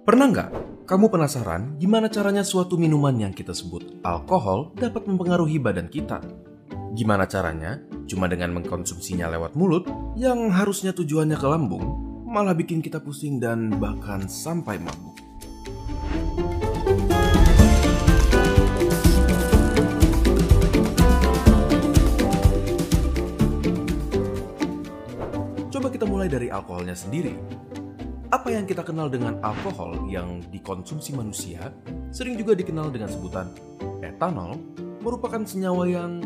Pernah nggak kamu penasaran gimana caranya suatu minuman yang kita sebut alkohol dapat mempengaruhi badan kita? Gimana caranya? Cuma dengan mengkonsumsinya lewat mulut yang harusnya tujuannya ke lambung, malah bikin kita pusing dan bahkan sampai mabuk. Coba kita mulai dari alkoholnya sendiri. Apa yang kita kenal dengan alkohol yang dikonsumsi manusia sering juga dikenal dengan sebutan etanol merupakan senyawa yang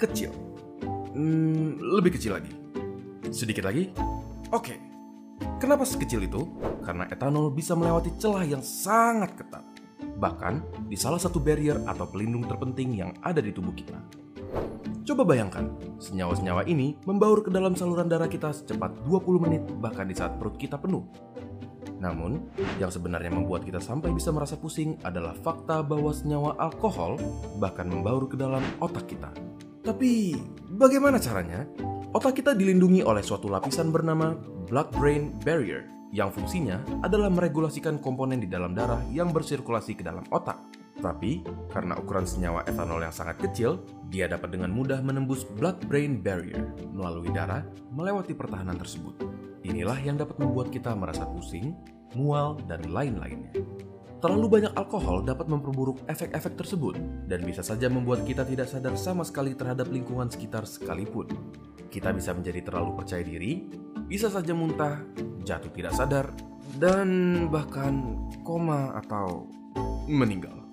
kecil. Hmm, lebih kecil lagi. Sedikit lagi? Oke. Kenapa sekecil itu? Karena etanol bisa melewati celah yang sangat ketat. Bahkan di salah satu barrier atau pelindung terpenting yang ada di tubuh kita. Coba bayangkan, senyawa-senyawa ini membaur ke dalam saluran darah kita secepat 20 menit bahkan di saat perut kita penuh. Namun, yang sebenarnya membuat kita sampai bisa merasa pusing adalah fakta bahwa senyawa alkohol bahkan membaur ke dalam otak kita. Tapi, bagaimana caranya? Otak kita dilindungi oleh suatu lapisan bernama blood-brain barrier yang fungsinya adalah meregulasikan komponen di dalam darah yang bersirkulasi ke dalam otak. Tapi, karena ukuran senyawa etanol yang sangat kecil, dia dapat dengan mudah menembus blood-brain barrier melalui darah melewati pertahanan tersebut. Inilah yang dapat membuat kita merasa pusing, mual, dan lain-lainnya. Terlalu banyak alkohol dapat memperburuk efek-efek tersebut dan bisa saja membuat kita tidak sadar sama sekali terhadap lingkungan sekitar sekalipun. Kita bisa menjadi terlalu percaya diri, bisa saja muntah, jatuh tidak sadar, dan bahkan koma atau meninggal.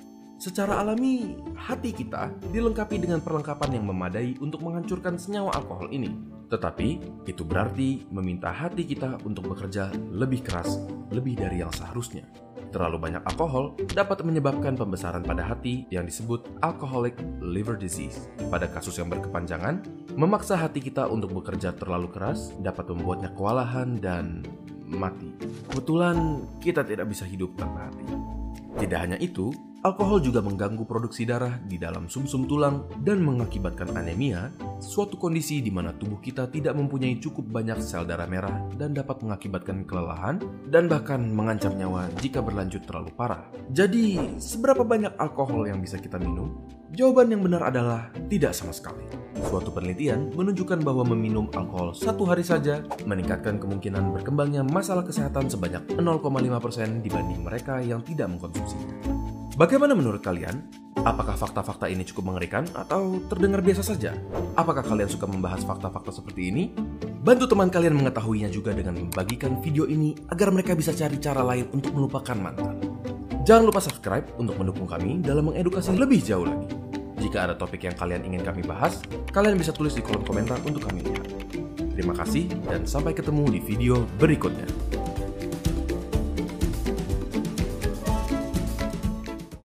Secara alami, hati kita dilengkapi dengan perlengkapan yang memadai untuk menghancurkan senyawa alkohol ini. Tetapi, itu berarti meminta hati kita untuk bekerja lebih keras, lebih dari yang seharusnya. Terlalu banyak alkohol dapat menyebabkan pembesaran pada hati yang disebut alcoholic liver disease. Pada kasus yang berkepanjangan, memaksa hati kita untuk bekerja terlalu keras dapat membuatnya kewalahan dan mati. Kebetulan kita tidak bisa hidup tanpa hati. Tidak hanya itu, alkohol juga mengganggu produksi darah di dalam sumsum -sum tulang dan mengakibatkan anemia, suatu kondisi di mana tubuh kita tidak mempunyai cukup banyak sel darah merah dan dapat mengakibatkan kelelahan dan bahkan mengancam nyawa jika berlanjut terlalu parah. Jadi, seberapa banyak alkohol yang bisa kita minum? Jawaban yang benar adalah tidak sama sekali. Suatu penelitian menunjukkan bahwa meminum alkohol satu hari saja meningkatkan kemungkinan berkembangnya masalah kesehatan sebanyak 0,5% dibanding mereka yang tidak mengkonsumsinya. Bagaimana menurut kalian? Apakah fakta-fakta ini cukup mengerikan atau terdengar biasa saja? Apakah kalian suka membahas fakta-fakta seperti ini? Bantu teman kalian mengetahuinya juga dengan membagikan video ini agar mereka bisa cari cara lain untuk melupakan mantan. Jangan lupa subscribe untuk mendukung kami dalam mengedukasi lebih jauh lagi. Jika ada topik yang kalian ingin kami bahas, kalian bisa tulis di kolom komentar untuk kami lihat. Terima kasih dan sampai ketemu di video berikutnya.